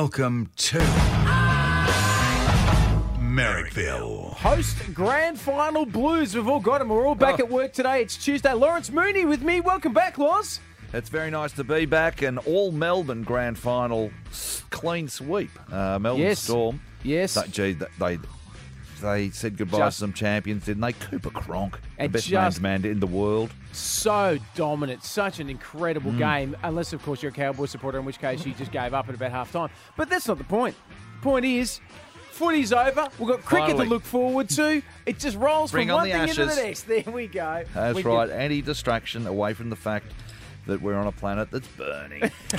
Welcome to Merrickville. Host grand final blues. We've all got them. We're all back at work today. It's Tuesday. Lawrence Mooney with me. Welcome back, Laws. It's very nice to be back. An all Melbourne grand final s- clean sweep. Uh, Melbourne Yes. Storm. Yes. They, gee, th- they they said goodbye Just- to some champions, didn't they? Cooper Cronk, the best man's man in the world. So dominant. Such an incredible Mm. game. Unless, of course, you're a Cowboy supporter, in which case you just gave up at about half time. But that's not the point. Point is, footy's over. We've got cricket Finally. to look forward to. It just rolls Bring from on one thing into the next. There we go. That's We can- right. Any distraction away from the fact that we're on a planet that's burning.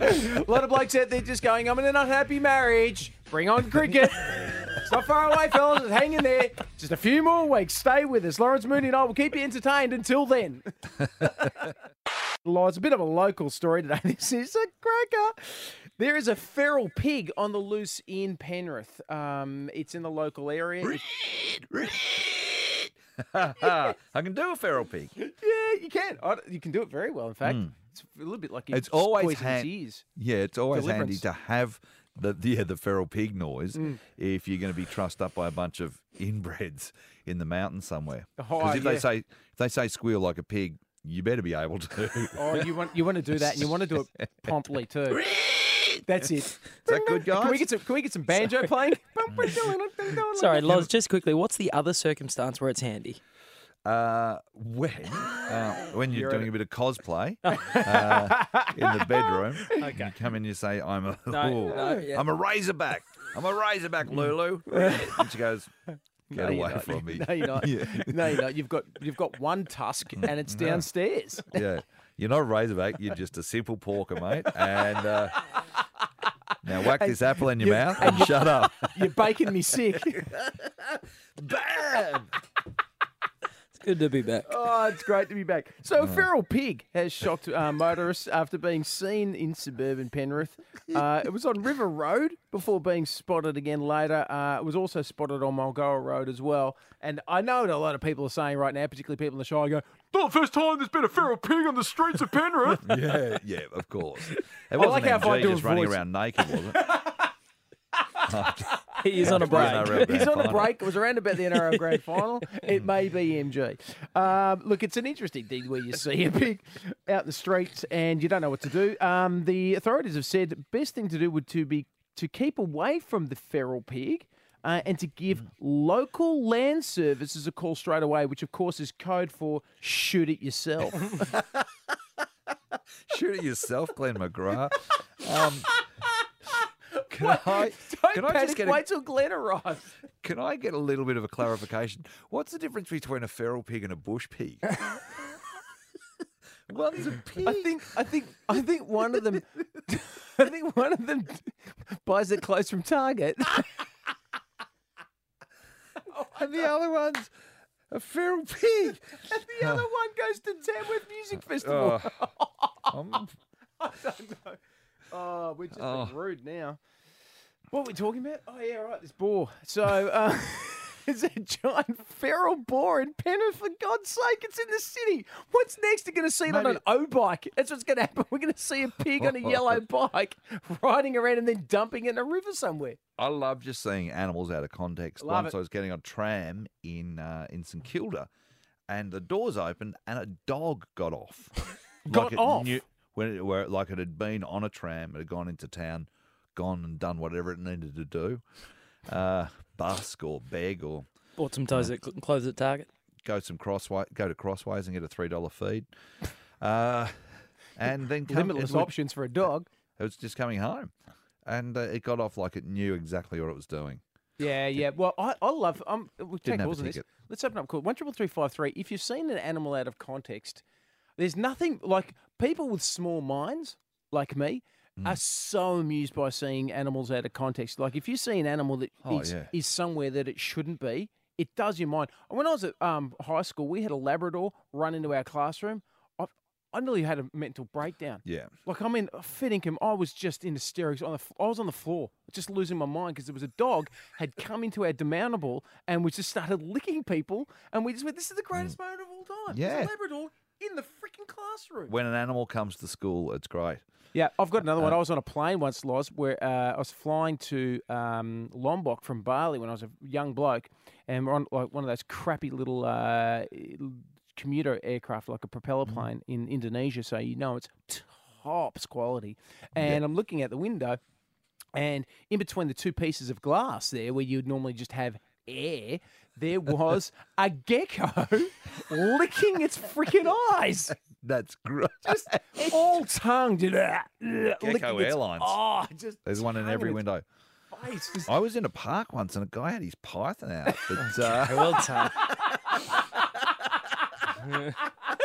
A lot of blokes out there just going, I'm in an unhappy marriage. Bring on cricket. it's not far away, fellas. It's hanging there. Just a few more weeks. Stay with us. Lawrence Mooney and I will keep you entertained until then. Law, it's a bit of a local story today. This is a cracker. There is a feral pig on the loose in Penrith. Um, it's in the local area. It- I can do a feral pig. yeah, you can. I, you can do it very well, in fact. It's a little bit like. It's always hand-. Yeah, it's always handy to have the yeah the feral pig noise Mm. if you're going to be trussed up by a bunch of inbreds in the mountains somewhere. Oh, Because if yeah. they say if they say squeal like a pig, you better be able to. Oh, you want you want to do that, and you want to do it promptly too. That's it. Is that good, guys? Can we get some? Can we get some banjo playing? Sorry, Loz, just quickly, what's the other circumstance where it's handy? Uh, when uh, when you're, You're doing at- a bit of cosplay uh, in the bedroom, Okay. you come in you say, "I'm a No, oh, no, yeah. I'm a razorback. I'm a razorback, Lulu." and she goes, "Get No, away not. from me." No, you're not. Yeah. No, you're not. You've got you've got one tusk, and it's downstairs. yeah, you're not a razorback. You're just a simple porker, mate. And uh, now whack this apple in your you- mouth and shut up. You're baking me sick. Bam! It's good to be back. Oh, it's great to be back. So, a feral pig has shocked uh, motorists after being seen in suburban Penrith. Uh, it was on River Road before being spotted again later. Uh, it was also spotted on Mulgoa Road as well. And I know what a lot of people are saying right now, particularly people in the show, go, not the first time there's been a feral pig on the streets of Penrith. Yeah, yeah, of course. It like wasn't how if I MG do just running voice. around naked, was it? He is on a break. No, real He's on a break. It was around about the NRL Grand Final. It may be MG. Um, look, it's an interesting thing where you see a pig out in the streets and you don't know what to do. Um, the authorities have said the best thing to do would to be to keep away from the feral pig. Uh, and to give local land services a call straight away, which of course is code for shoot it yourself. Shoot it yourself, Glenn McGrath. Um, can I, Don't can I just get a, wait till Glenn arrives. can I get a little bit of a clarification? What's the difference between a feral pig and a bush pig? One's a pig. I think I think I think one of them I think one of them buys it close from Target. And the other one's a feral pig. And the other one goes to Tamworth Music Festival. Oh, I'm- I don't know. Oh, we're just Oh. being rude now. What are we talking about? Oh, yeah, right, this boar. So, uh, it's a giant feral boar in Penrith, for God's sake. It's in the city. What's next? You're going to see it on an O bike. That's what's going to happen. We're going to see a pig on a yellow bike riding around and then dumping it in a river somewhere. I love just seeing animals out of context. Love Once it. I was getting on a tram in uh, in St Kilda, and the doors opened, and a dog got off. Got like it off? Knew, when it, where like it had been on a tram, it had gone into town, gone and done whatever it needed to do, uh, busk or beg or Bought some toes at clothes at Target. go some crossway, go to Crossways and get a three dollar feed, uh, and then come, Limitless it, would- options for a dog. it was just coming home, and uh, it got off like it knew exactly what it was doing. Yeah, yeah. Well, I, I love. Um, we'll take Didn't have a calls on this. ticket. Let's open up call one triple three five three. If you've seen an animal out of context, there's nothing like people with small minds like me Mm. are so amused by seeing animals out of context. Like if you see an animal that is Oh, yeah. is somewhere that it shouldn't be, it does your mind. When I was at um, high school, we had a Labrador run into our classroom. I, I nearly had a mental breakdown. Yeah. Like I mean, fitting him, I was just in hysterics. On the, I was on the floor, just losing my mind because there was a dog had come into our demountable and we just started licking people, and we just went, "This is the greatest moment of all time." Mm. Yeah. a Labrador in the freaking classroom. When an animal comes to school, it's great. Yeah, I've got another one. I was on a plane once, Loz, where uh, I was flying to um, Lombok from Bali when I was a young bloke, and we're on like one of those crappy little uh, commuter aircraft, like a propeller plane in Indonesia. So you know it's tops quality. And I'm looking out the window, and in between the two pieces of glass there, where you'd normally just have air, there was a gecko licking its freaking eyes That's great. just all tongue, just Gecko licking its- Airlines. Oh, just There's one in every window. face, I was in a park once and a guy had his python out. But, uh, Well done.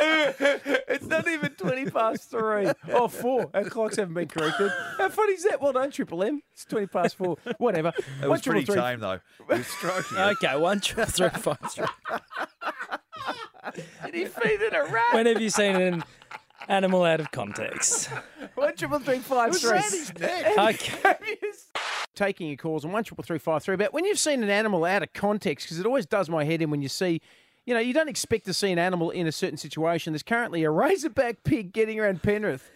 it's not even twenty past three. or Oh, four. Our clocks haven't been corrected. How funny is that? Well done, Triple M. It's twenty past four. Whatever. it One was triple pretty three- tame, though. He was stroking it. Okay, one, two, three, five, three. Did he feed it a rat? When have you seen an animal out of context? One triple three five three. around his neck. Okay. Taking your calls on one triple three five three. But when you've seen an animal out of context, because it always does my head in when you see. You know, you don't expect to see an animal in a certain situation. There's currently a razorback pig getting around Penrith.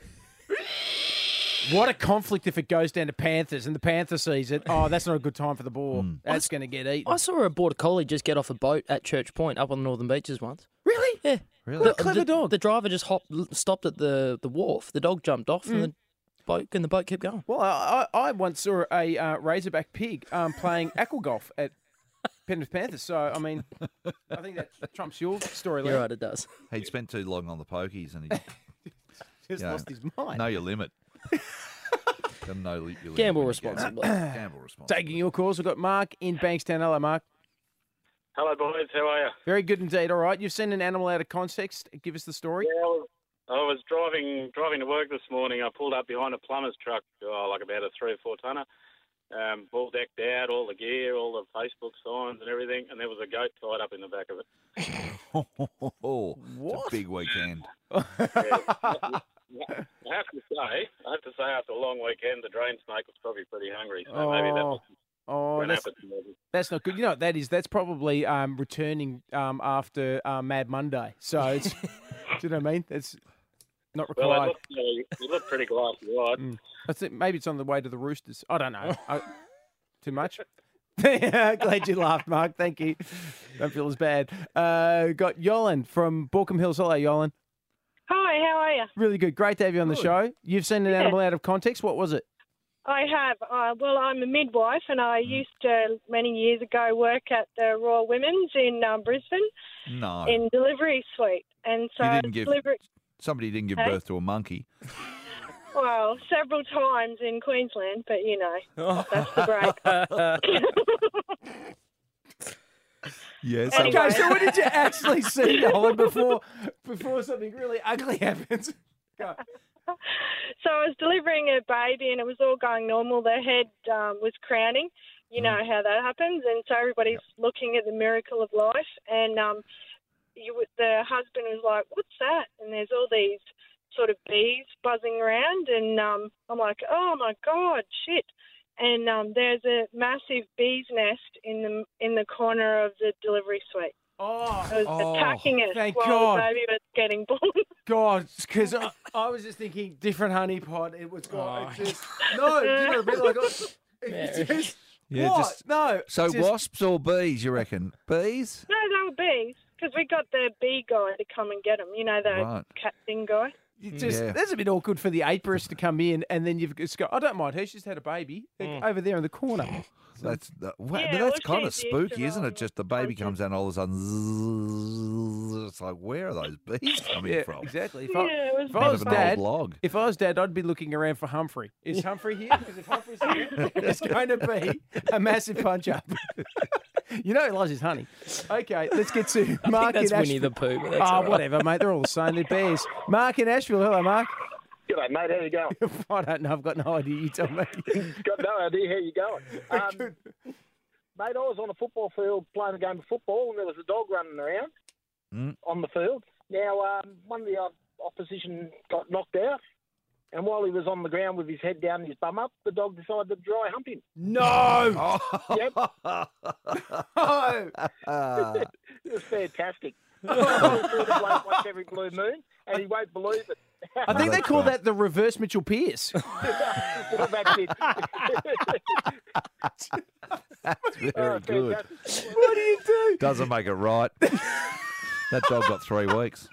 What a conflict if it goes down to Panthers and the Panther sees it. Oh, that's not a good time for the ball. That's going to get eaten. I saw a border collie just get off a boat at Church Point up on the Northern Beaches once. Really? Yeah. Really? What a clever the, dog. The driver just hopped, stopped at the, the wharf. The dog jumped off, and the boat and the boat kept going. Well, I, I I once saw a uh, razorback pig um, playing aqua golf at Penrith Panthers. So, I mean, I think that trumps your story. You're Lee. right, it does. He'd spent too long on the pokies and he Just Yeah. lost his mind. know your limit. Gotta know your limit Gamble when you go. responsibly. Gamble responsibly. Taking your calls, we've got Mark in Bankstown. Hello, Mark. Hello, boys. How are you? Very good indeed. All right, you've seen an animal out of context. Give us the story. Yeah, I was, I was driving driving to work this morning. I pulled up behind a plumber's truck, oh, like about a three or four tonner, um, all decked out, all the gear, all the Facebook signs and everything, and there was a goat tied up in the back of it. Oh, it's a big weekend. I have to say, I have to say, after a long weekend, the drain snake was probably pretty hungry. So maybe that Oh, was oh, that's appetite. that's not good. You know what that is? That's probably um, returning um, after uh, Mad Monday. So it's, do you know what I mean? It's not Well, required. looked, uh, it pretty glassy, right? Mm. That's it. Maybe it's on the way to the Roosters. I don't know. I, too much. Glad you laughed, Mark. Thank you. Don't feel as bad. Uh, got Yolan from Baulkham Hills. Hello, Yolan. Hi, how are you? Really good. Great to have you on the show. You've seen an Yeah. animal out of context. What was it? I have. Uh, well, I'm a midwife, and I used to many years ago work at the Royal Women's in um, Brisbane No. in delivery suite, and so You didn't give- delivery. Somebody didn't give Hey? birth to a monkey. Well, several times in Queensland, but you know that's the break. Yes. Anyway. Okay, so when did you actually see Yolan before before something really ugly happens? Go. so I was delivering a baby, and it was all going normal. The head um, was crowning. You know how that happens, and so everybody's looking at the miracle of life. And um, you, would- the husband was like, "What's that?" And there's all these sort of bees buzzing around, and um, I'm like, "Oh my god, shit!" And um, there's a massive bee's nest in the in the corner of the delivery suite. Oh, It was Oh, attacking it thank while God. the baby was getting born. God, because I, I was just thinking different honey pot. It was gone. Oh. It just, no, you know what I mean? Like, it's just, Yeah, what? just- no. So just- wasps or bees, you reckon? Bees? No, they were bees because we got the bee guy to come and get them. You know, the Right. cat thing guy. You just Yeah. that's a bit awkward for the apiarist to come in and then you've just got. I don't mind her. She's just had a baby Mm. over there in the corner. That's that, wa- Yeah, but well, that's kind of she's used to spooky, isn't it? Just the baby with comes out and all of a sudden, zzz, it's like, where are those bees coming Yeah, from? exactly. If Yeah, I, it was if I was Bit of an dad, log. if I was dad, I'd be looking around for Humphrey. Is Humphrey here? Because if Humphrey's here, it's going to be a massive punch up. You know he loves his honey. Okay, let's get to I Mark think that's in Winnie Ashfield. the Pooh. But that's Ah, whatever, mate. They're all the same. They're bears. Mark in Ashfield. Hello, Mark. G'day, mate. How you going? I don't know. I've got no idea. You tell me. Got no idea how you're going. Um, mate, I was on a football field playing a game of football, and there was a dog running around Mm. on the field. Now, um, one of the opposition got knocked out, and while he was on the ground with his head down and his bum up, the dog decided to dry hump him. No. Yep, Oh. it was fantastic. I watch every blue moon, and he won't believe it. I think they call that the reverse Mitchell Pearce. Well, that's it. Very oh, good. what do you do? Doesn't make it right. that dog got three weeks.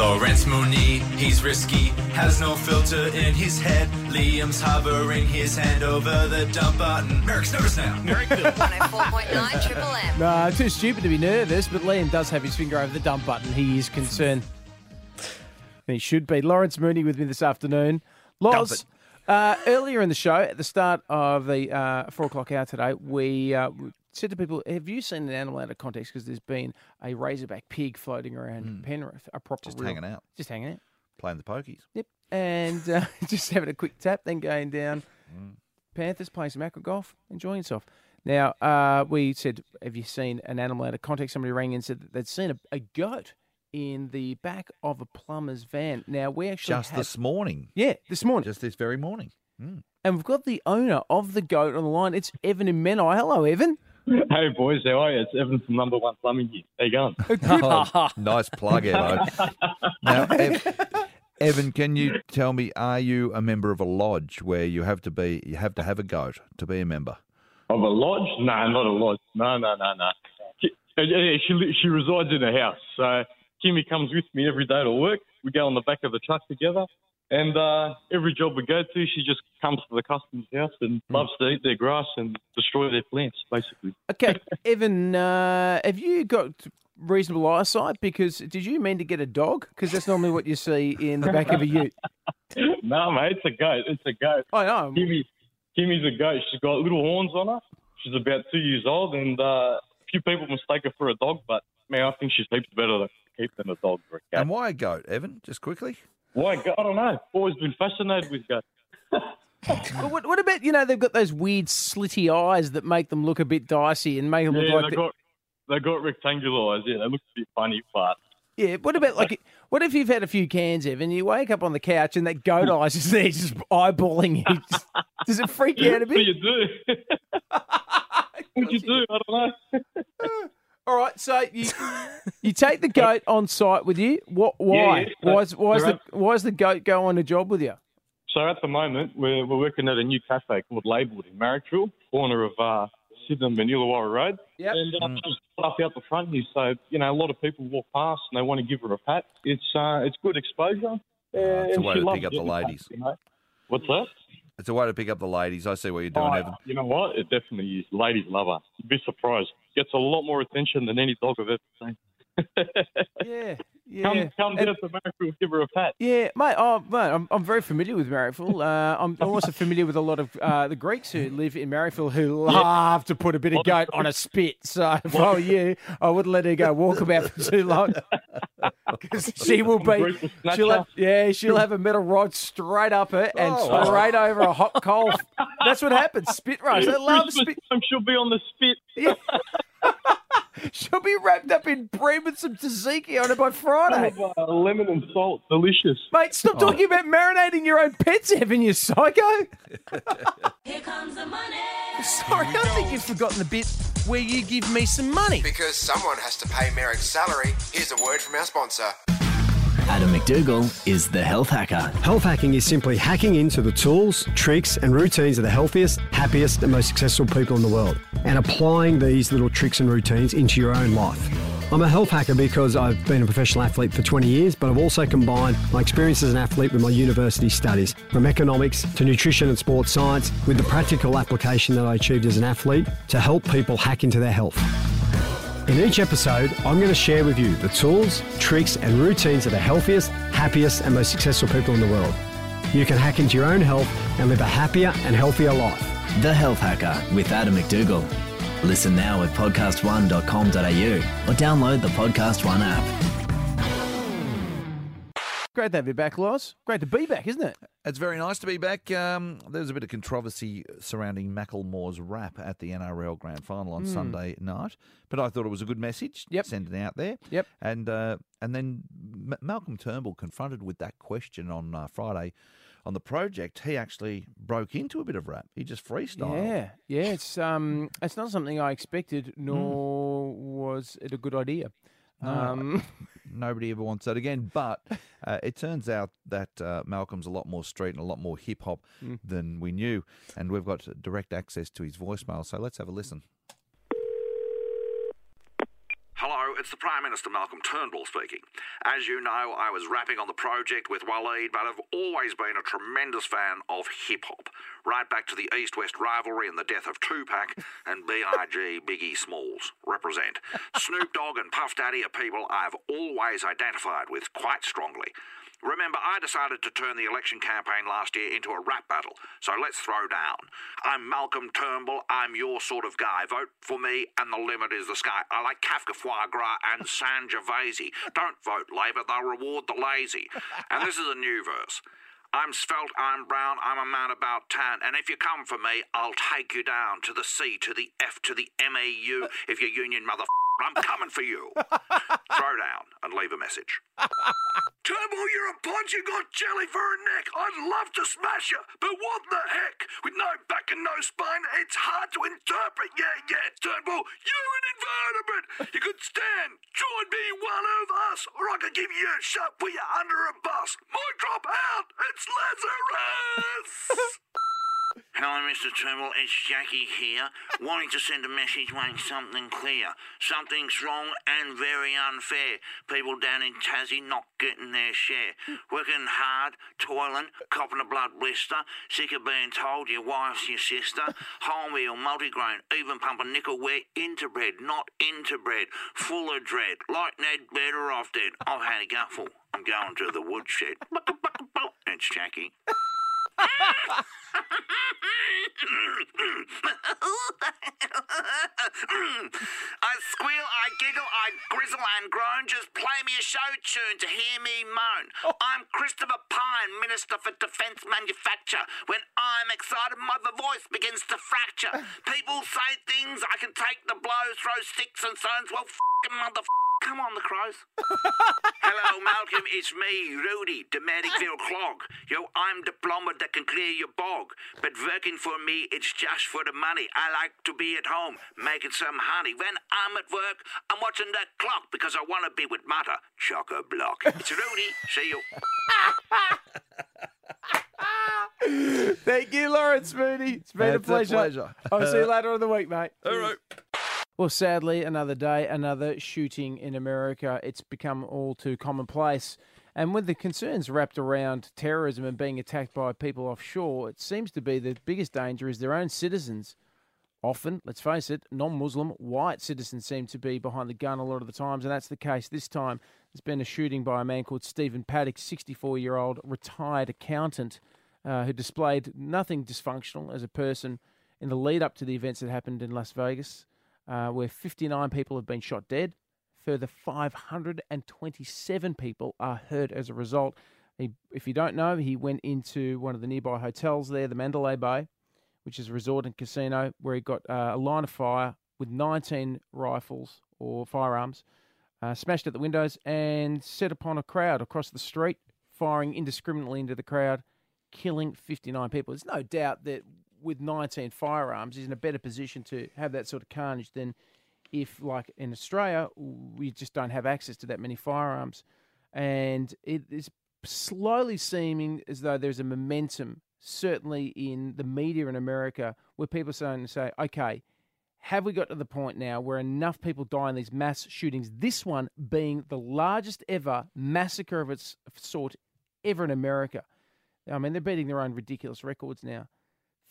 Lawrence Mooney, he's risky, has no filter in his head. Liam's hovering his hand over the dump button. Merrick's nervous now. Merrick, 104.9 Triple M. No, too stupid to be nervous, but Liam does have his finger over the dump button. He is concerned. And he should be. Lawrence Mooney with me this afternoon. Loz, uh, earlier in the show, at the start of the uh, four o'clock hour today, we uh, said to people, Have you seen an animal out of context? Because there's been a razorback pig floating around Penrith, a proper Just real- hanging out, Just hanging out. playing the pokies. Yep. And uh, just having a quick tap, then going down. Panthers playing some aqua golf, enjoying himself. Now, uh, we said, Have you seen an animal out of context? Somebody rang in and said that they'd seen a, a goat in the back of a plumber's van. Now, we actually. Just have- this morning. Yeah, this morning. Just this very morning. and we've got the owner of the goat on the line. It's Evan in Menai. Hello, Evan. Hey boys, how are you? It's Evan from Number One Plumbing here. How you going? Oh, nice plug, Evo. now, Ev- Evan, can you tell me, are you a member of a lodge where you have to be, you have to have a goat to be a member? Of a lodge? No, not a lodge. No, no, no, no. Ki- uh, yeah, She she resides in a house, so Kimmy comes with me every day to work. We go on the back of the truck together, and uh, every job we go to, she just comes to the customer's house and loves to eat their grass and destroy their plants, basically. Okay, Evan, uh, have you got reasonable eyesight? Because did you mean to get a dog? Because that's normally what you see in the back of a ute. no, mate, it's a goat. It's a goat. I know. Kimmy, Kimmy's a goat. She's got little horns on her. She's about two years old, and uh, a few people mistake her for a dog, but man, I think she's heaps better to keep than a dog or a cat. And why a goat, Evan? Just quickly. Why? I don't know. Always been fascinated with goats. But what, what about you know they've got those weird slitty eyes that make them look a bit dicey and make them Yeah, look like they got they got rectangular eyes. Yeah, they look a bit funny, but yeah. What about like what if you've had a few cans, Evan? You wake up on the couch and that goat eyes is there just eyeballing you. Does it freak you out a what do bit? you do? what do you do? I don't know. All right, so you you take the goat on site with you. What? Why? Yeah, yeah. Why is why is They're the why is the goat go on a job with you? So at the moment, we're, we're working at a new cafe called Labelled in Marrickville, corner of uh, Sydenham and Illawarra Road. Yep. And uh, just put up out the front here, so you know a lot of people walk past and they want to give her a pat. It's uh, it's good exposure. Uh, it's a way to pick up the getting pats, ladies. you know. What's that? It's a way to pick up the ladies. I see what you're doing, Oh, Evan. you know what? It definitely is. Ladies love her. You'd be surprised. Gets a lot more attention than any dog I've ever seen. Yeah, yeah. Come, come And- down to Marrickville, give her a pat. Yeah, mate. Oh, mate, I'm, I'm very familiar with Marrickville. Uh, I'm also familiar with a lot of uh, the Greeks who live in Marrickville who love to put a bit of goat on a spit. So if I were you, I wouldn't let her go walk about for too long because she will be. Greek will snatch She'll have, yeah, she'll have a metal rod straight up her and Oh. straight over a hot coal. That's what happens. Spit roast. They love Christmas spit. time, she'll be on the spit. She'll be wrapped up in bread with some tzatziki on it by Friday. Uh, lemon and salt, delicious. Mate, stop talking about marinating your own pets, Evan, you psycho. Here comes the money. Sorry, I think you've forgotten the bit where you give me some money. Because someone has to pay Merrick's salary, here's a word from our sponsor. Adam McDougall is the health hacker. Health hacking is simply hacking into the tools, tricks, and routines of the healthiest, happiest, and most successful people in the world, and applying these little tricks and routines into your own life. I'm a health hacker because I've been a professional athlete for 20 years, but I've also combined my experience as an athlete with my university studies, from economics to nutrition and sports science, with the practical application that I achieved as an athlete to help people hack into their health. In each episode, I'm going to share with you the tools, tricks, and routines of the healthiest, happiest, and most successful people in the world. You can hack into your own health and live a happier and healthier life. The Health Hacker with Adam McDougall. Listen now at podcast1.com.au or download the Podcast One app. Great to have you back, Loz. Great to be back, isn't it? It's very nice to be back. Um, there was a bit of controversy surrounding Macklemore's rap at the NRL Grand Final on Sunday night, but I thought it was a good message. Yep. sending out there. Yep. and uh, and then M- Malcolm Turnbull confronted with that question on uh, Friday on the project. He actually broke into a bit of rap. He just freestyled. Yeah, yeah. It's um, it's not something I expected, Hmm. nor was it a good idea. Um, Nobody ever wants that again. But uh, it turns out that uh, Malcolm's a lot more street and a lot more hip hop Mm. than we knew. And we've got direct access to his voicemail. So let's have a listen. Hello, it's the Prime Minister Malcolm Turnbull speaking. As you know, I was rapping on the project with Waleed, but I've always been a tremendous fan of hip hop. Right back to the East West rivalry and the death of Tupac and B.I.G. Biggie Smalls. Represent. Snoop Dogg and Puff Daddy are people I've always identified with quite strongly. Remember, I decided to turn the election campaign last year into a rap battle, so let's throw down. I'm Malcolm Turnbull, I'm your sort of guy. Vote for me, and the limit is the sky. I like Kafka Foie Gras and San Sangiovese. Don't vote Labour, they'll reward the lazy. And this is a new verse. I'm svelte, I'm brown, I'm a man about tan, and if you come for me, I'll take you down to the C, to the F, to the M-A-U. If you're union mother, I'm coming for you. Throw down and leave a message. Turnbull, you're a punch, you got jelly for a neck. I'd love to smash you, but what the heck? With no back and no spine, it's hard to interpret. Yeah, yeah, Turnbull, you're an invertebrate. You could stand, join be one of us, or I could give you a shot, put you under a bus. Might drop out, it's Lazarus! Hello, Mr. Turnbull. It's Jackie here, wanting to send a message wanting something clear. Something's wrong and very unfair. People down in Tassie not getting their share. Hmm. Working hard, toiling, copping a blood blister, sick of being told your wife's your sister. Wholemeal, multigrain, even pumpernickel ware into bread, not into bread. Full of dread, like Ned, better off dead. I've had a gutful. I'm going to the woodshed. It's Jackie. I squeal, I giggle, I grizzle and groan. Just play me a show tune to hear me moan. Oh. I'm Christopher Pyne, Minister for Defence Manufacture. When I'm excited, my voice begins to fracture. People say things, I can take the blows, throw sticks and stones. Well, f***ing mother. Come on, the crows. Hello, Malcolm. It's me, Rudy, the Merrickville Clog. Yo, I'm the plumber that can clear your bog. But working for me, it's just for the money. I like to be at home, making some honey. When I'm at work, I'm watching the clock because I want to be with Mother. Chock a block. It's Rudy. See you. Thank you, Lawrence Mooney. It's been a It's a pleasure. pleasure. I'll see you later in the week, mate. All right. Well, sadly, another day, another shooting in America. It's become all too commonplace. And with the concerns wrapped around terrorism and being attacked by people offshore, it seems to be the biggest danger is their own citizens. Often, let's face it, non Muslim white citizens seem to be behind the gun a lot of the times, and that's the case this time. There's been a shooting by a man called Stephen Paddock, 64 year old retired accountant, uh, who displayed nothing dysfunctional as a person in the lead up to the events that happened in Las Vegas, uh, where 59 people have been shot dead. Further 527 people are hurt as a result. He, if you don't know, he went into one of the nearby hotels there, the Mandalay Bay, which is a resort and casino, where he got uh, a line of fire with 19 rifles or firearms, uh, smashed at the windows, and set upon a crowd across the street, firing indiscriminately into the crowd, killing 59 people. There's no doubt that with 19 firearms, he's in a better position to have that sort of carnage than if, like in Australia, we just don't have access to that many firearms. And it is slowly seeming as though there's a momentum, certainly in the media in America, where people are starting to say, okay, have we got to the point now where enough people die in these mass shootings, this one being the largest ever massacre of its sort ever in America? I mean, they're beating their own ridiculous records now.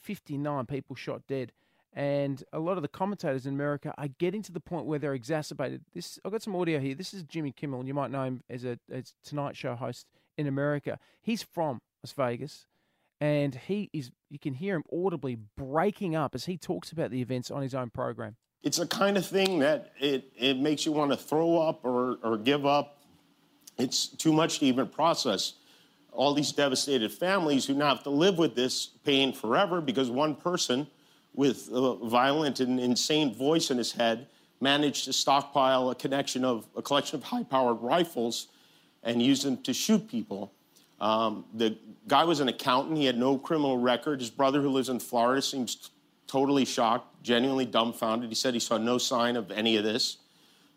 59 people shot dead. And a lot of the commentators in America are getting to the point where they're exacerbated. This I've got some audio here. This is Jimmy Kimmel. And you might know him as a as Tonight Show host in America. He's from Las Vegas, and he is. You can hear him audibly breaking up as he talks about the events on his own program. It's a kind of thing that it, it makes you want to throw up or, or give up. It's too much to even process. All these devastated families who now have to live with this pain forever because one person with a violent and insane voice in his head managed to stockpile a connection of a collection of high-powered rifles and use them to shoot people. Um, the guy was an accountant. He had no criminal record. His brother, who lives in Florida, seems totally shocked, genuinely dumbfounded. He said he saw no sign of any of this.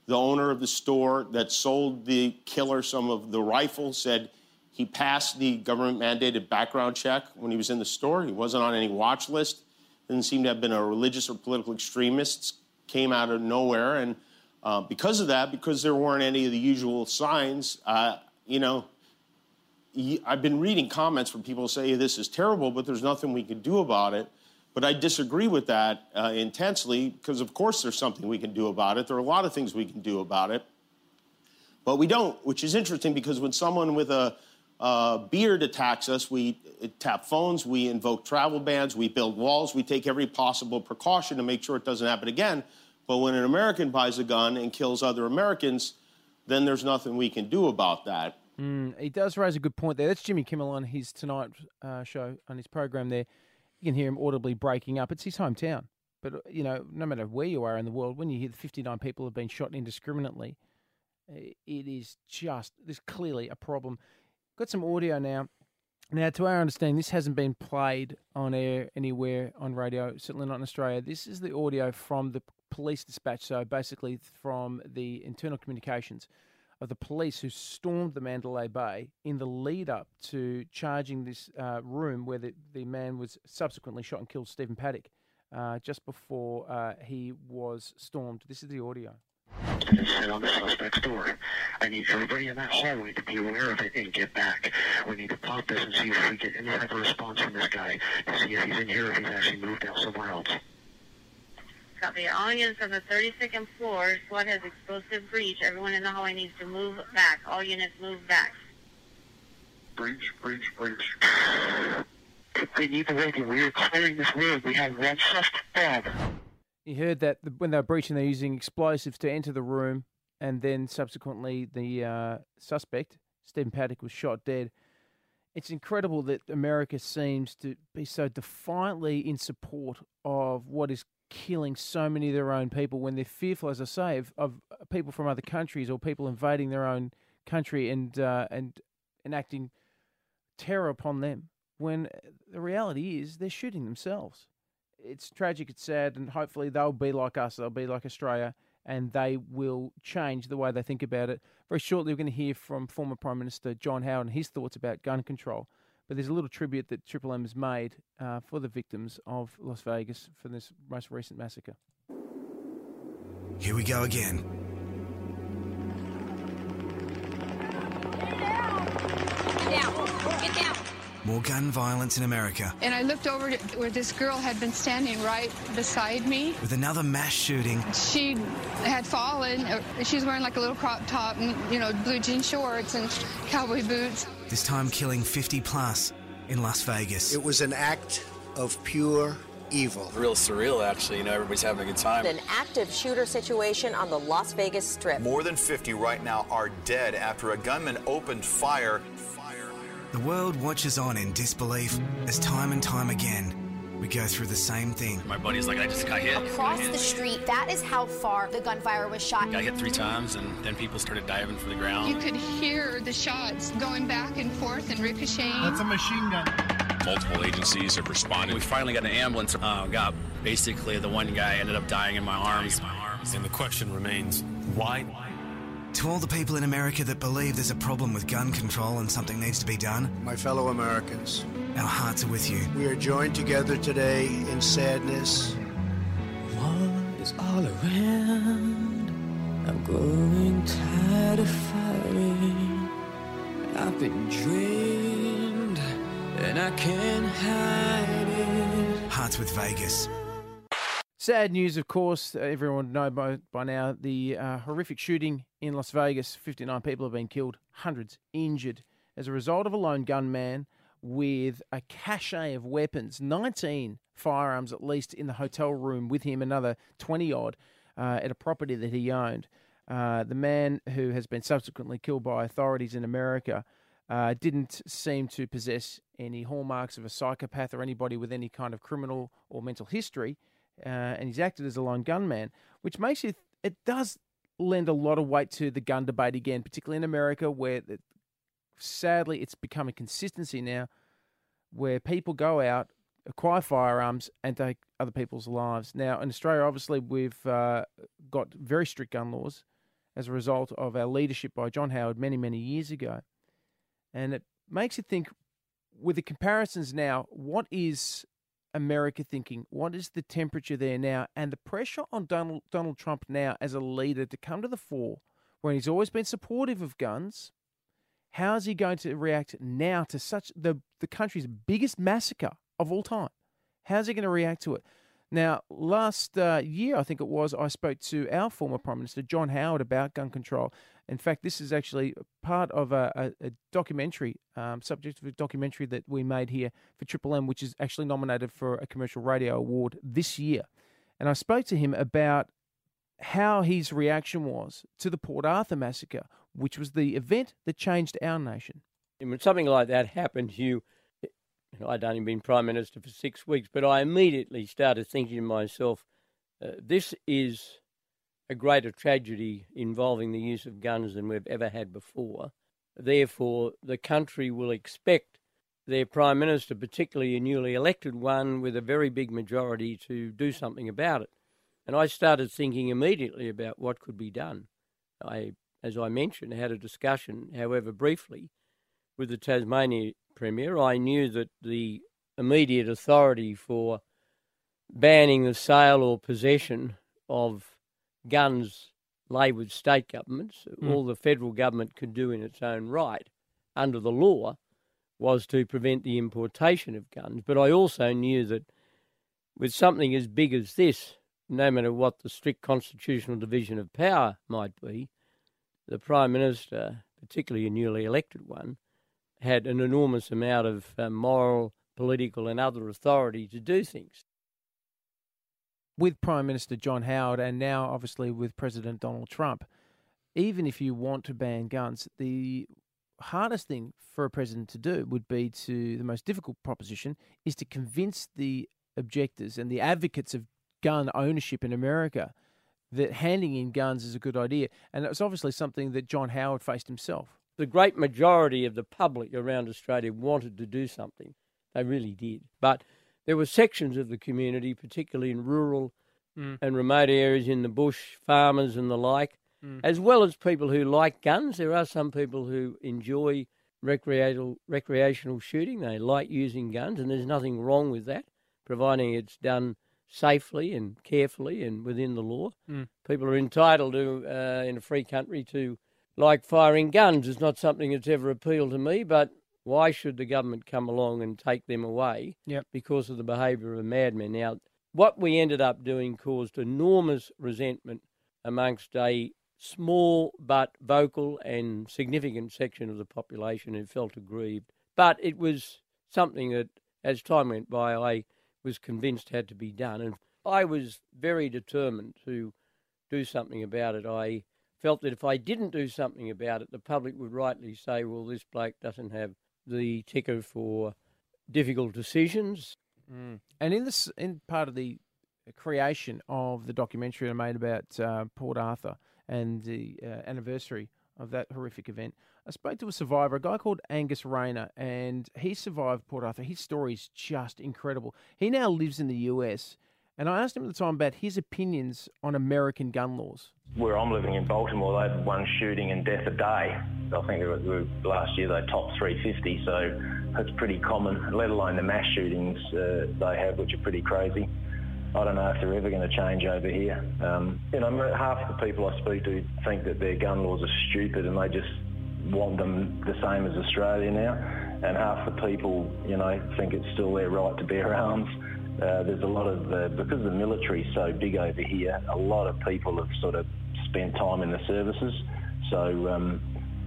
The owner of the store that sold the killer some of the rifles said he passed the government mandated background check when he was in the store. He wasn't on any watch list. Didn't seem to have been a religious or political extremist. Came out of nowhere. And uh, because of that, because there weren't any of the usual signs, uh, you know, I've been reading comments from people say this is terrible, but there's nothing we can do about it. But I disagree with that uh, intensely because, of course, there's something we can do about it. There are a lot of things we can do about it, but we don't, which is interesting because when someone with a uh, beard attacks us, we tap phones, we invoke travel bans, we build walls, we take every possible precaution to make sure it doesn't happen again. But when an American buys a gun and kills other Americans, then there's nothing we can do about that. Mm, he does raise a good point there. That's Jimmy Kimmel on his tonight uh, show on his program. There, you can hear him audibly breaking up. It's his hometown, but uh, you know, no matter where you are in the world, when you hear that 59 people have been shot indiscriminately, it is just there's clearly a problem. Got some audio now. Now, to our understanding, this hasn't been played on air anywhere on radio, certainly not in Australia. This is the audio from the police dispatch, so basically from the internal communications of the police who stormed the Mandalay Bay in the lead up to charging this uh, room where the, the man was subsequently shot and killed, Stephen Paddock, uh, just before uh, he was stormed. This is the audio. Sit on the suspect's door. I need everybody in that hallway to be aware of it and get back. We need to pop this and see if we get any type of response from this guy to see if he's in here or if he's actually moved out somewhere else. Copy. All units on the 32nd floor, SWAT has explosive breach. Everyone in the hallway needs to move back. All units move back. Breach, breach, breach. We need to wait. We are clearing this room. We have one suspect dead. You heard that the- when they were breaching, they're using explosives to enter the room, and then subsequently the uh, suspect, Stephen Paddock, was shot dead. It's incredible that America seems to be so defiantly in support of what is killing so many of their own people when they're fearful, as I say, of, of people from other countries or people invading their own country and uh, and enacting terror upon them. When the reality is they're shooting themselves it's tragic, it's sad, and hopefully they'll be like us, they'll be like Australia, and they will change the way they think about it. Very shortly, we're going to hear from former Prime Minister John Howard and his thoughts about gun control. But there's a little tribute that Triple M has made uh, for the victims of Las Vegas for this most recent massacre. Here we go again. More gun violence in America. And I looked over to where this girl had been standing right beside me. With another mass shooting. She had fallen. uh, She was wearing like a little crop top and, you know, blue jean shorts and cowboy boots. This time killing 50 plus in Las Vegas. It was an act of pure evil. Real surreal, actually. You know, everybody's having a good time. An active shooter situation on the Las Vegas Strip. More than 50 right now are dead after a gunman opened fire. The world watches on in disbelief as time and time again we go through the same thing. My buddy's like, I just got hit. Across the street, that is how far the gunfire was shot. Got hit three times, and then people started diving for the ground. You could hear the shots going back and forth and ricocheting. That's a machine gun. Multiple agencies have responded. We finally got an ambulance. Uh, got basically the one guy ended up dying in my arms. And the question remains, why? To all the people in America that believe there's a problem with gun control and something needs to be done, My fellow Americans, our hearts are with you. we are joined together today in sadness. War is all around. I'm growing tired of fighting. I've been drained, and I can't hide it. Hearts with Vegas. Sad news, of course. uh, Everyone would know by, by now the uh, horrific shooting in Las Vegas. 59 people have been killed, hundreds injured as a result of a lone gunman with a cache of weapons, 19 firearms at least in the hotel room with him, another 20 odd uh, at a property that he owned. Uh, the man who has been subsequently killed by authorities in America uh, didn't seem to possess any hallmarks of a psychopath or anybody with any kind of criminal or mental history uh, and he's acted as a lone gunman, which makes it it does lend a lot of weight to the gun debate again, particularly in America, where it, sadly it's become a consistency now, where people go out, acquire firearms, and take other people's lives. Now in Australia, obviously we've uh, got very strict gun laws. as a result of our leadership by John Howard many, many years ago. And it makes you think with the comparisons now, what is America thinking? What is the temperature there now? And the pressure on Donald, Donald Trump now as a leader to come to the fore when he's always been supportive of guns. How is he going to react now to such the, the country's biggest massacre of all time? How's he going to react to it? Now, last uh, year, I think it was, I spoke to our former Prime Minister, John Howard, about gun control. In fact, this is actually part of a, a, a documentary, um, subject of a documentary that we made here for Triple M, which is actually nominated for a commercial radio award this year. And I spoke to him about how his reaction was to the Port Arthur massacre, which was the event that changed our nation. When something like that happened, you I'd only been Prime Minister for six weeks, but I immediately started thinking to myself, uh, this is a greater tragedy involving the use of guns than we've ever had before. Therefore, the country will expect their Prime Minister, particularly a newly elected one with a very big majority, to do something about it. And I started thinking immediately about what could be done. I, as I mentioned, had a discussion, however briefly, with the Tasmania Premier, I knew that the immediate authority for banning the sale or possession of guns lay with state governments. Mm. All the federal government could do in its own right under the law was to prevent the importation of guns. But I also knew that with something as big as this, no matter what the strict constitutional division of power might be, the Prime Minister, particularly a newly elected one, had an enormous amount of uh, moral, political, and other authority to do things. With Prime Minister John Howard and now obviously with President Donald Trump, even if you want to ban guns, the hardest thing for a president to do would be to the most difficult proposition is to convince the objectors and the advocates of gun ownership in America that handing in guns is a good idea. And it's obviously something that John Howard faced himself. The great majority of the public around Australia wanted to do something. They really did. But there were sections of the community, particularly in rural Mm. and remote areas in the bush, farmers and the like, Mm. as well as people who like guns. There are some people who enjoy recreational recreational shooting. They like using guns, and there's nothing wrong with that, providing it's done safely and carefully and within the law. Mm. People are entitled to, uh, in a free country, to like firing guns. It's not something that's ever appealed to me, but why should the government come along and take them away Yep. because of the behaviour of a madman? Now, what we ended up doing caused enormous resentment amongst a small but vocal and significant section of the population who felt aggrieved. But it was something that, as time went by, I was convinced had to be done. And I was very determined to do something about it. I felt that if I didn't do something about it, the public would rightly say, well, this bloke doesn't have the ticker for difficult decisions. Mm. And in this, in part of the creation of the documentary I made about uh, Port Arthur and the uh, anniversary of that horrific event, I spoke to a survivor, a guy called Angus Rayner, and he survived Port Arthur. His story is just incredible. He now lives in the US, and I asked him at the time about his opinions on American gun laws. Where I'm living in Baltimore, they had one shooting and death a day. I think they were- last year they topped 350, so that's pretty common, let alone the mass shootings uh, they have, which are pretty crazy. I don't know if they're ever going to change over here. Um, you know, half the people I speak to think that their gun laws are stupid and they just want them the same as Australia now. And half the people, you know, think it's still their right to bear arms. Uh, there's a lot of, uh, because the military's so big over here, a lot of people have sort of spent time in the services. So um,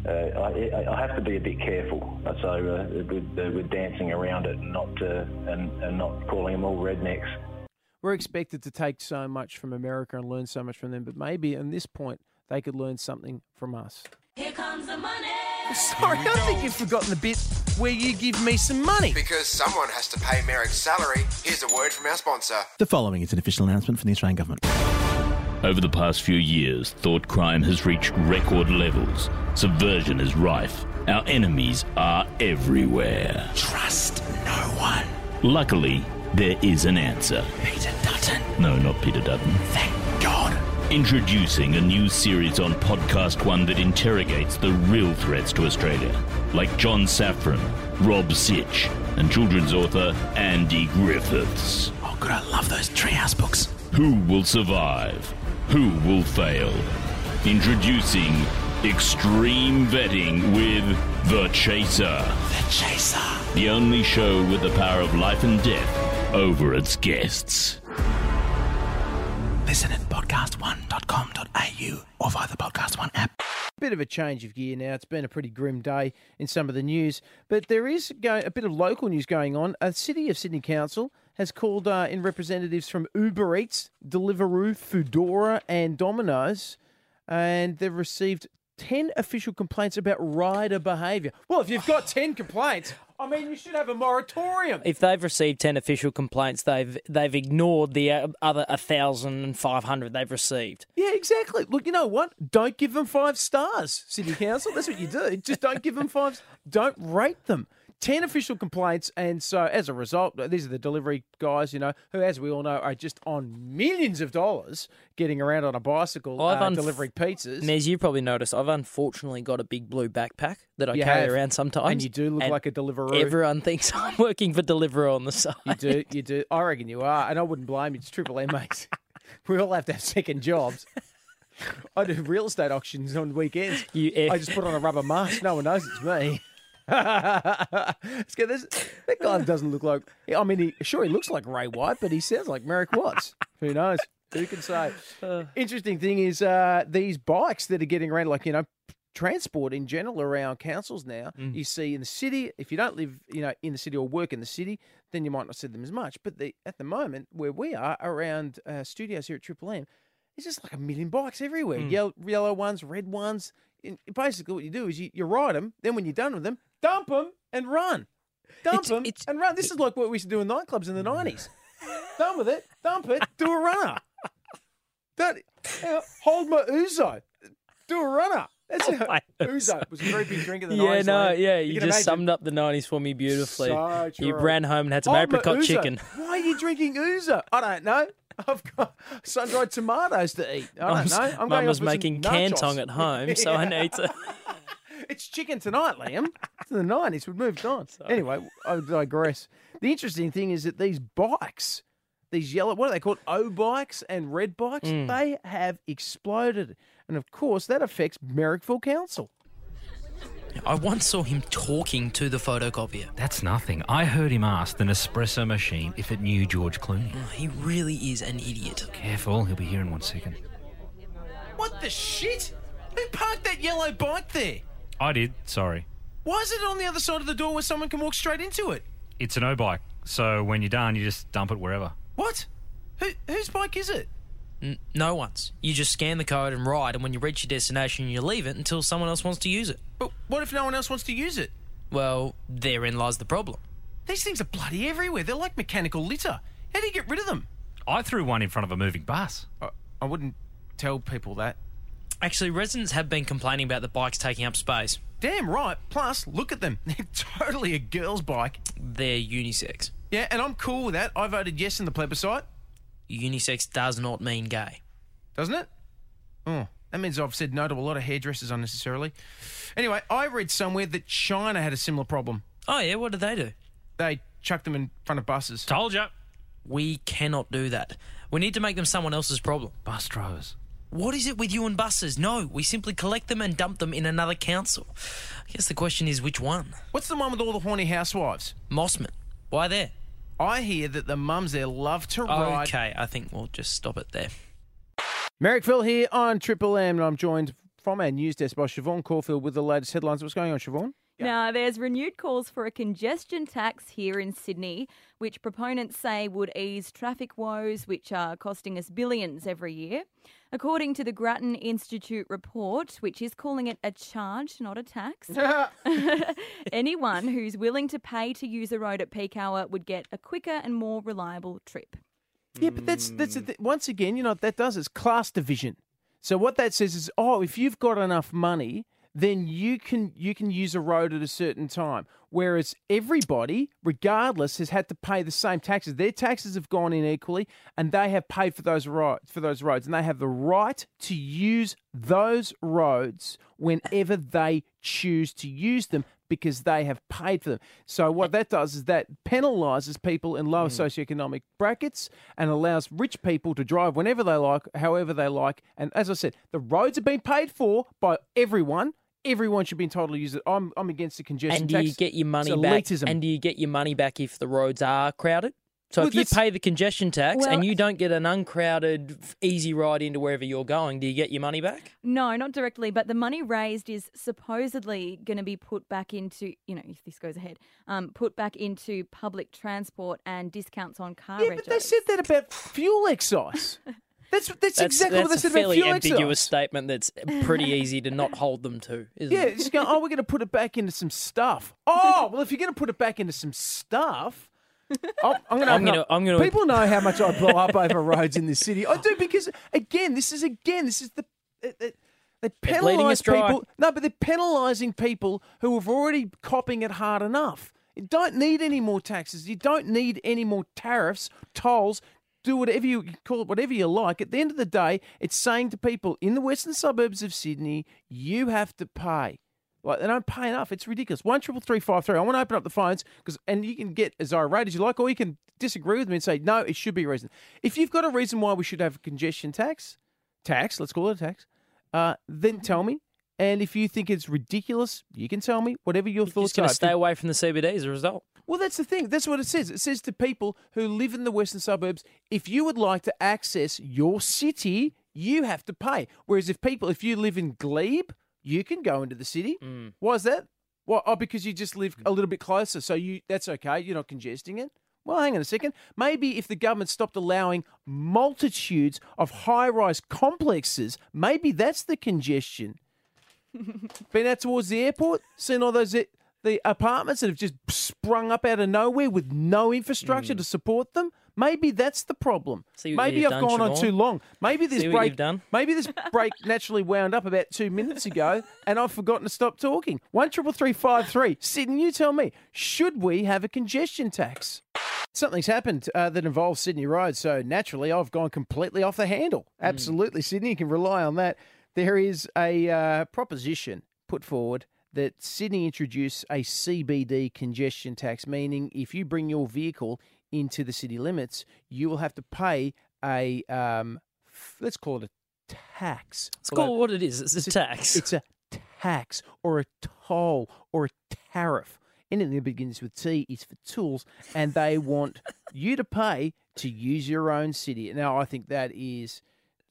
uh, I, I have to be a bit careful. So uh, with, uh, with dancing around it and not, uh, and, and not calling them all rednecks. We're expected to take so much from America and learn so much from them, but maybe at this point they could learn something from us. Here comes the money. Sorry, I think you've forgotten the bit where you give me some money. Because someone has to pay Merrick's salary, here's a word from our sponsor. The following is an official announcement from the Australian Government. Over the past few years, thought crime has reached record levels. Subversion is rife. Our enemies are everywhere. Trust no one. Luckily, there is an answer. Peter Dutton. No, not Peter Dutton. Thank God. Introducing a new series on Podcast One that interrogates the real threats to Australia, like John Safran, Rob Sitch, and children's author Andy Griffiths. Oh, God, I love those treehouse books. Who will survive? Who will fail? Introducing Extreme Vetting with The Chaser. The Chaser. The only show with the power of life and death over its guests. Listen at podcast1.com.au or via the Podcast One app. Bit of a change of gear now. It's been a pretty grim day in some of the news, but there is a bit of local news going on. A City of Sydney Council has called uh, in representatives from Uber Eats, Deliveroo, Foodora, and Domino's, and they've received 10 official complaints about rider behaviour. Well, if you've got 10 complaints, I mean, you should have a moratorium. If they've received ten official complaints, they've they've ignored the uh, other thousand and five hundred they've received. Yeah, exactly. Look, you know what? Don't give them five stars, City Council. That's what you do. Just don't give them five. Don't rate them. 10 official complaints, and so as a result, these are the delivery guys, you know, who, as we all know, are just on millions of dollars getting around on a bicycle I've uh, unf- delivering pizzas. Nez, you probably noticed I've unfortunately got a big blue backpack that I You carry have. around sometimes, And you do look like a Deliveroo. Everyone thinks I'm working for Deliveroo on the side. You do, you do. I reckon you are, and I wouldn't blame you. It's Triple M, mate. We all have to have second jobs. I do real estate auctions on weekends. You, eh. I just put on a rubber mask. No one knows it's me. It's good. This- that guy doesn't look like. I mean, he, sure he looks like Ray White, but he sounds like Merrick Watts. Who knows? Who can say? Interesting thing is uh, these bikes that are getting around, like you know, transport in general around councils now. You see in the city. If you don't live, you know, in the city or work in the city, then you might not see them as much. But the, at the moment, where we are around uh, studios here at Triple M, it's just like a million bikes everywhere. Mm. Yellow, yellow ones, red ones. And basically, what you do is you, you ride them. Then when you're done with them, dump them and run. Dump them and run. This is like what we used to do in nightclubs in the mm. nineties. Done with it. Dump it. Do a runner. Don't, hold my ouzo. Do a runner. That's Hold how Ouzo was a very big drink in the yeah, 90s. no, like, yeah. You, can just imagine. summed up the '90s for me beautifully. So you ran home and had some Hold apricot chicken. Why are you drinking ouzo? I don't know. I've got sun-dried tomatoes to eat. I don't Mum's- know. I'm Mum was making nachos. cantong at home, so I need to. It's chicken tonight, Liam. It's in the nineties. We've moved on. Anyway, I digress. The interesting thing is that these bikes, these yellow, what are they called? O bikes and red bikes, Mm. they have exploded, and of course that affects Merrickville Council. I once saw him talking to the photocopier. That's nothing. I heard him ask the Nespresso machine if it knew George Clooney. Oh, he really is an idiot. Careful, he'll be here in one second. What the shit? Who parked that yellow bike there? I did, sorry. Why is it on the other side of the door where someone can walk straight into it? It's an O bike, so when you're done, you just dump it wherever. What? Who, whose bike is it? N- no one's. You just scan the code and ride, and when you reach your destination, you leave it until someone else wants to use it. But what if no one else wants to use it? Well, therein lies the problem. These things are bloody everywhere. They're like mechanical litter. How do you get rid of them? I threw one in front of a moving bus. I, I wouldn't tell people that. Actually, residents have been complaining about the bikes taking up space. Damn right. Plus, look at them. They're totally a girl's bike. They're unisex. Yeah, and I'm cool with that. I voted yes in the plebiscite. Unisex does not mean gay. Doesn't it? Oh, that means I've said no to a lot of hairdressers unnecessarily. Anyway, I read somewhere that China had a similar problem. Oh, yeah? What did they do? They chucked them in front of buses. Told you. We cannot do that. We need to make them someone else's problem. Bus drivers. What is it with you and buses? No, we simply collect them and dump them in another council. I guess the question is which one? What's the one with all the horny housewives? Mosman. Why there? I hear that the mums there love to ride. Okay, I think we'll just stop it there. Merrickville here on Triple M, and I'm joined from our news desk by Siobhan Caulfield with the latest headlines. What's going on, Siobhan? Now, there's renewed calls for a congestion tax here in Sydney, which proponents say would ease traffic woes, which are costing us billions every year. According to the Grattan Institute report, which is calling it a charge, not a tax, anyone who's willing to pay to use a road at peak hour would get a quicker and more reliable trip. Yeah, but that's that's the hmm. th- once again, you know what that does is class division. So what that says is, oh, if you've got enough money, then you can you can use a road at a certain time. Whereas everybody, regardless, has had to pay the same taxes. Their taxes have gone in equally, and they have paid for those ro- for those roads, and they have the right to use those roads whenever they choose to use them because they have paid for them. So what that does is that penalises people in lower hmm. socioeconomic brackets and allows rich people to drive whenever they like, however they like. And as I said, the roads have been paid for by everyone. Everyone should be entitled to use it. I'm, I'm against the congestion And do tax. you get your money It's back? elitism. And do you get your money back if the roads are crowded? So Well, if you pay the congestion tax Well- and you don't get an uncrowded, easy ride into wherever you're going, do you get your money back? No, not directly, but the money raised is supposedly going to be put back into, you know, if this goes ahead, um, put back into public transport and discounts on car yeah, but they said that about fuel excise. That's that's, exactly what they that's said a fairly about fuel ambiguous excise. statement that's pretty easy to not hold them to, isn't Yeah, it? just go, oh, we're going to put it back into some stuff. Oh, well, if you're going to put it back into some stuff, oh, I'm going to. I'm gonna- I'm gonna- People know how much I blow up over roads in this city. I do because again, this is again, this is the. It, it, they penalise people. No, but they're penalising people who have already copping it hard enough. You don't need any more taxes. You don't need any more tariffs, tolls. Do whatever you call it, whatever you like. At the end of the day, it's saying to people in the western suburbs of Sydney, you have to pay. Like they don't pay enough. It's ridiculous. One triple three five three. I want to open up the phones because, and you can get as irate as you like, or you can disagree with me and say no, it should be a reason. If you've got a reason why we should have a congestion tax, tax, let's call it a tax, uh, then tell me. And if you think it's ridiculous, you can tell me whatever your Just thoughts going are. to stay away from the CBD as a result. Well, that's the thing. That's what it says. It says to people who live in the western suburbs, if you would like to access your city, you have to pay. Whereas if people, if you live in Glebe, you can go into the city. Mm. Why is that? Well, oh, because you just live a little bit closer, so you that's okay. You're not congesting it. Well, hang on a second. Maybe if the government stopped allowing multitudes of high-rise complexes, maybe that's the congestion. Been out towards the airport, seen all those the apartments that have just sprung up out of nowhere with no infrastructure to support them. Maybe that's the problem. Mm. Maybe I've gone on too long. Maybe this break. Maybe this break naturally wound up about two minutes ago, and I've forgotten to stop talking. One triple three five three. Sydney, you tell me, should we have a congestion tax? Something's happened uh, that involves Sydney Road, so naturally I've gone completely off the handle. Absolutely, Sydney, you can rely on that. There is a uh, proposition put forward that Sydney introduce a CBD congestion tax, meaning if you bring your vehicle into the city limits, you will have to pay a um, f- let's call it a tax. It's called what it is. It's a tax. It's a tax or a toll or a tariff. Anything that begins with T is for tools, and they want you to pay to use your own city. Now, I think that is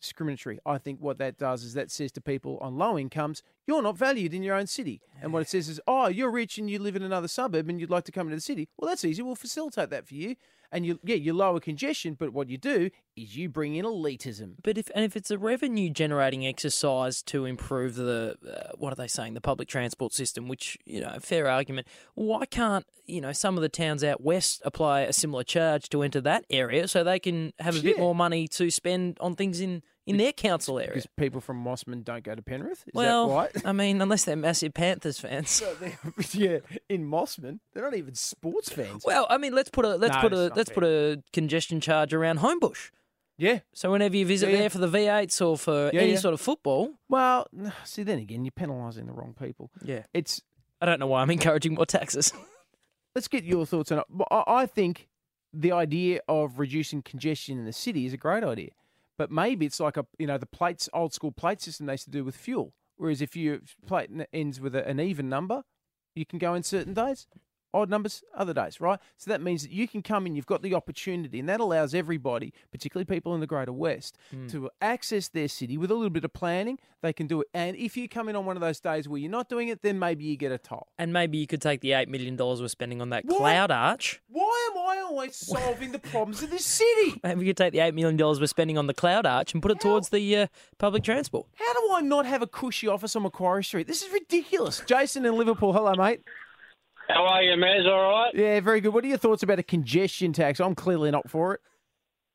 discriminatory. I think what that does is that says to people on low incomes, you're not valued in your own city. And what it says is, oh, you're rich and you live in another suburb and you'd like to come into the city. Well, that's easy. We'll facilitate that for you. And you, yeah, you lower congestion, but what you do is you bring in elitism. But if and if it's a revenue generating exercise to improve the uh, what are they saying the public transport system, which you know fair argument, why can't you know some of the towns out west apply a similar charge to enter that area so they can have a bit more money to spend on things in in their council area? Because people from Mosman don't go to Penrith. Is well, that right? I mean, unless they're massive Panthers fans. Yeah, in Mosman, they're not even sports fans. Well, I mean, let's put a let's No, put a let's put a congestion charge around Homebush. Yeah. So whenever you visit Yeah, yeah. there for the V8s or for Yeah, any sort of football, Well, see, then again, you're penalising the wrong people. yeah, It's I don't know why I'm encouraging more taxes. let's get your thoughts on it. I think the idea of reducing congestion in the city is a great idea, but maybe it's like a you know the plates old school plate system they used to do with fuel. Whereas if your plate ends with a, an even number, you can go in certain days. Odd numbers, other days, right? So that means that you can come in, you've got the opportunity, and that allows everybody, particularly people in the Greater West, Hmm. to access their city with a little bit of planning. They can do it. And if you come in on one of those days where you're not doing it, then maybe you get a toll. and maybe you could take the eight million dollars we're spending on that cloud arch. Why am I always solving the problems of this city? Maybe you could take the eight million dollars we're spending on the cloud arch and put it towards the uh, public transport. How do I not have a cushy office on Macquarie Street? This is ridiculous. Jason in Liverpool. Hello, mate. How are you, Maz? All right? Yeah, very good. What are your thoughts about a congestion tax? I'm clearly not for it.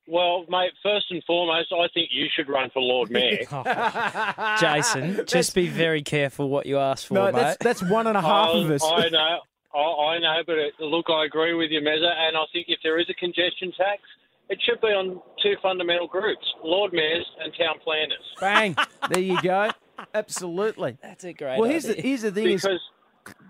Well, mate, first and foremost, I think you should run for Lord Mayor. Oh, Jason, just be very careful what you ask for, No, mate. that's that's one and a half I, of us. I know. I, I know, but it, look, I agree with you, Mezza, and I think if there is a congestion tax, it should be on two fundamental groups: Lord Mayors and town planners. Bang! there you go. Absolutely. That's a great Well, here's the here's the thing Because is.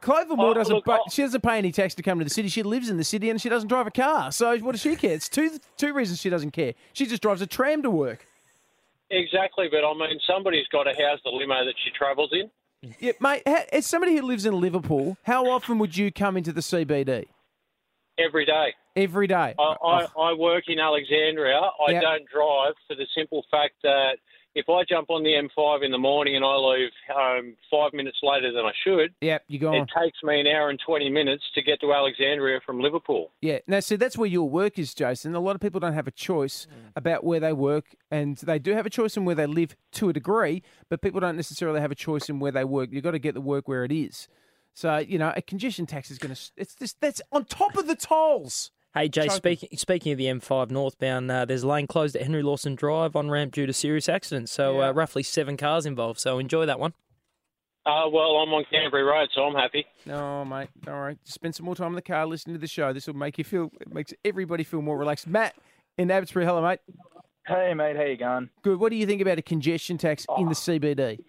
Clover oh, Moore Oh, doesn't. look, pay- oh. she doesn't pay any tax to come to the city. She lives in the city and she doesn't drive a car. So what does she care? It's two two reasons she doesn't care. She just drives a tram to work. exactly, but I mean, somebody's got to house the limo that she travels in. Yeah, mate. As somebody who lives in Liverpool, how often would you come into the CBD? Every day. Every day. I, I, oh. I work in Alexandria. I Yep. don't drive for the simple fact that if I jump on the M5 in the morning and I leave home five minutes later than I should, Yep, you go on. it takes me an hour and 20 minutes to get to Alexandria from Liverpool. Yeah. Now, see, that's where your work is, Jason. A lot of people don't have a choice about where they work, and they do have a choice in where they live to a degree, but people don't necessarily have a choice in where they work. You've got to get the work where it is. So, you know, a congestion tax is going to, it's just, that's on top of the tolls. Hey Jay, Choking. speaking speaking of the M5 northbound, uh, there's a lane closed at Henry Lawson Drive on ramp due to serious accidents. So uh, roughly seven cars involved. So enjoy that one. Uh, well, I'm on Canterbury Road, so I'm happy. No, mate, don't worry. Just spend some more time in the car listening to the show. This will make you feel, it makes everybody feel more relaxed. Matt in Abbotsbury, hello, mate. Hey, mate, how you going? Good. What do you think about a congestion tax in the CBD?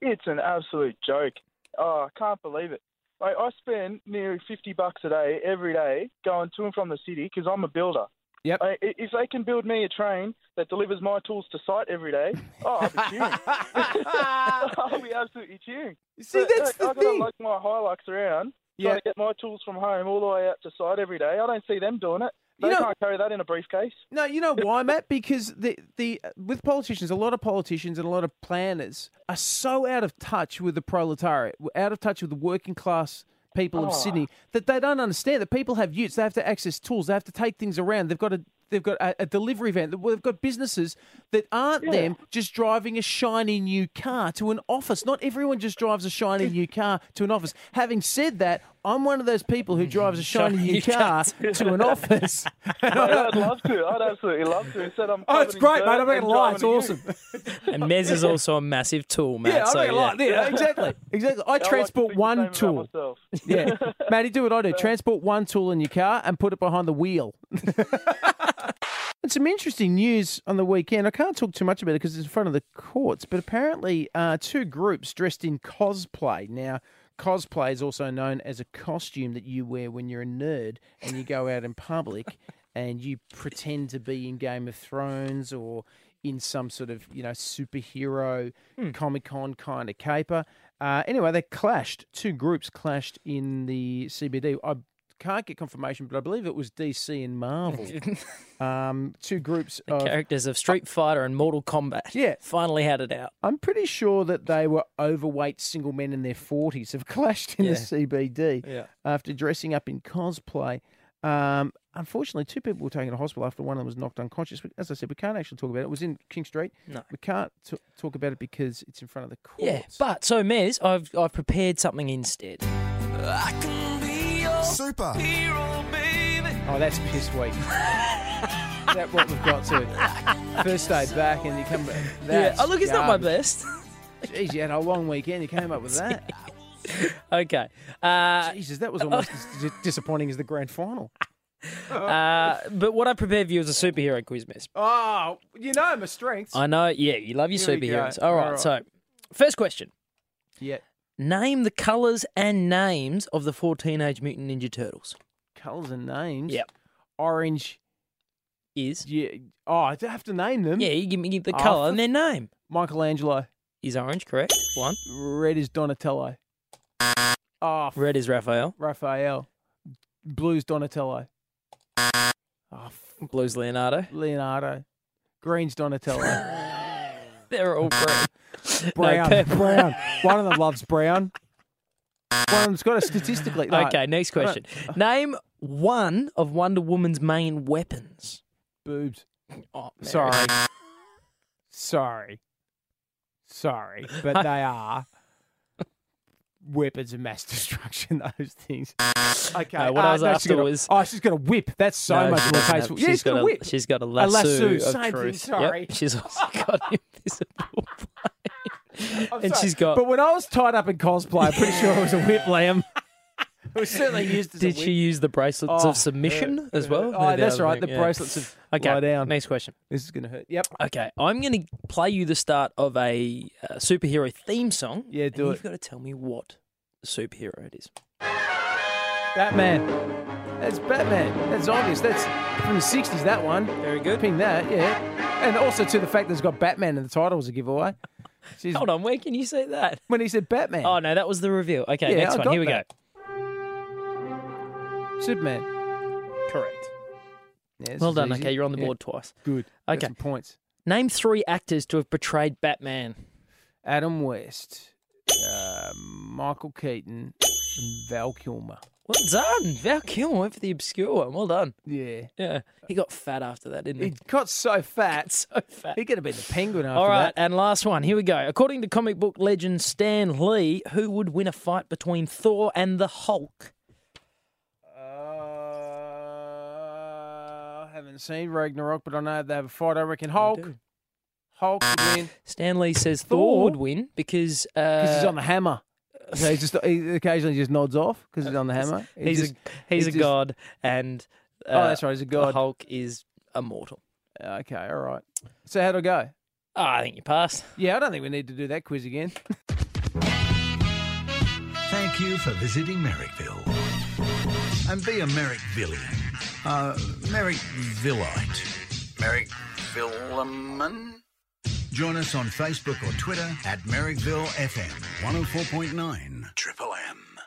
It's an absolute joke. Oh, I can't believe it. Like, I spend nearly 50 bucks a day every day going to and from the city because I'm a builder. Yep. I, if they can build me a train that delivers my tools to site every day, oh, I'll be cheering. I'll be absolutely cheering. See, But, that's like, the I've got to thing. lug my Hilux around Yeah. trying to get my tools from home all the way out to site every day. I don't see them doing it. They You know- can't carry that in a briefcase. No, you know why, Matt? Because the the with politicians, a lot of politicians and a lot of planners are so out of touch with the proletariat, out of touch with the working class people of Oh. Sydney that they don't understand that people have utes. They have to access tools. They have to take things around. They've got a they've got a, a delivery van. They've got businesses that aren't them just driving a shiny new car to an office. Not everyone just drives a shiny new car to an office. Having said that, I'm one of those people who drives a shiny Shiny new car car to- to an office. Mate, I'd love to. I'd absolutely love to. Instead, I'm Oh, it's great, mate. I'm not gonna lie. It's awesome. ute. And Mez is also a massive tool, Matt. Yeah, I'm so, not gonna lie. yeah. Yeah, exactly, exactly. I like to transport think the one tool. Yeah, Matty, do what I do. Transport one tool in your car and put it behind the wheel. And some interesting news on the weekend. I can't talk too much about it because it's in front of the courts, but apparently, uh, two groups dressed in cosplay. Now, cosplay is also known as a costume that you wear when you're a nerd and you go out in public and you pretend to be in Game of Thrones or in some sort of you know superhero Comic Con kind of caper. Uh, anyway, they clashed. Two groups clashed in the CBD. I can't get confirmation, but I believe it was DC and Marvel. um, two groups The of characters of Street Fighter and Mortal Kombat. Yeah. Finally had it out. I'm pretty sure that they were overweight single men in their 40s have clashed in Yeah. the CBD Yeah. after dressing up in cosplay. Um, unfortunately, two people were taken to hospital after one of them was knocked unconscious. But As I said, we can't actually talk about it. It was in King Street. No. We can't t- talk about it because it's in front of the court. Yeah, but so Mez, I've I've prepared something instead. Super. Oh, that's piss weak. Is that what we've got to? First day back and you come back. Yeah. Oh, look, it's not my garbage. best. Jeez, you had a long weekend. You came up with that. Okay. Uh, Jesus, that was almost as di- disappointing as the grand final. uh, but what I prepared for you is a superhero quiz, Mez. Oh, you know my strengths. I know. Yeah, you love your Here we go. superheroes. All right, All right. So, first question: Yeah. Name the colors and names of the four Teenage Mutant Ninja Turtles. Colours and names. Yep. Orange is. Yeah. Oh, I have to name them. Yeah, you give me the Oh, color for- and their name. Michelangelo. Is orange correct? One. Red is Donatello. Oh, Red is Raphael. Raphael. Blue's Donatello. Oh, Blue's Leonardo. Leonardo. Green's Donatello. They're all brown. Brown. purple. brown. One of them loves brown. One of them's got a statistically. no, Okay, next don't- question. Name one of Wonder Woman's main weapons. Boobs. Oh, Sorry. Sorry. Sorry. But they are weapons of mass destruction. Those things. Okay. No, what uh, I was no, after got a- was- oh, she's got a whip. That's so No, much more doesn't have- tasteful. Yeah, she's she's got, got a whip. She's got a A lasso, lasso, of same thing, sorry. Yep. She's also got invisible I'm and sorry, she's got- But when I was tied up in cosplay, I'm pretty sure it was a whip, Liam. Was certainly used as a Did she use the bracelets Oh, of submission as well? Oh, that's right. The yeah. bracelets of Okay. lie down. Next question. This is going to hurt. Yep. Okay, I'm going to play you the start of a uh, superhero theme song. Yeah, do and it. You've got to tell me what superhero it is. Batman. That's Batman. That's obvious. That's from the 60s, that one. Very good. Ping that, yeah. And also to the fact that it's got Batman in the title was a giveaway. Jeez. Hold on, where can you say that? When he said Batman. Oh no, that was the reveal. Okay, Yeah, next I one. got Here we that. go. Superman. Correct. Yeah, Well done. easy. Okay, you're on the Yeah. board twice. Good. Got Okay. some points. Name three actors to have portrayed Batman. Adam West, uh, Michael Keaton, and Val Kilmer. Well done. Val Kilmer went for the obscure one. Well done. Yeah. Yeah. He got fat after that, didn't he? He got so fat. so fat. He could have been the penguin after All right, that. and last one. Here we go. According to comic book legend Stan Lee, who would win a fight between Thor and the Hulk? Uh, I haven't seen Ragnarok, but I know they have a fight. I reckon Hulk. Hulk would win Stan Lee says Thor, Thor? would win because uh, because he's on the hammer. So he just he occasionally just nods off because he's on the hammer. He He's just- a he's he a just- god, and uh, Oh, that's right, he's a the god. Hulk is immortal. Okay, all right. So how'd I go? Oh, I think you passed. Yeah, I don't think we need to do that quiz again. Thank you for visiting Merrickville. And be a Merrickvillian. Uh, Merrick Villite. Merrickvilleite. Merrickvilleman? Join us on Facebook or Twitter at Merrickville FM 104.9 Triple M.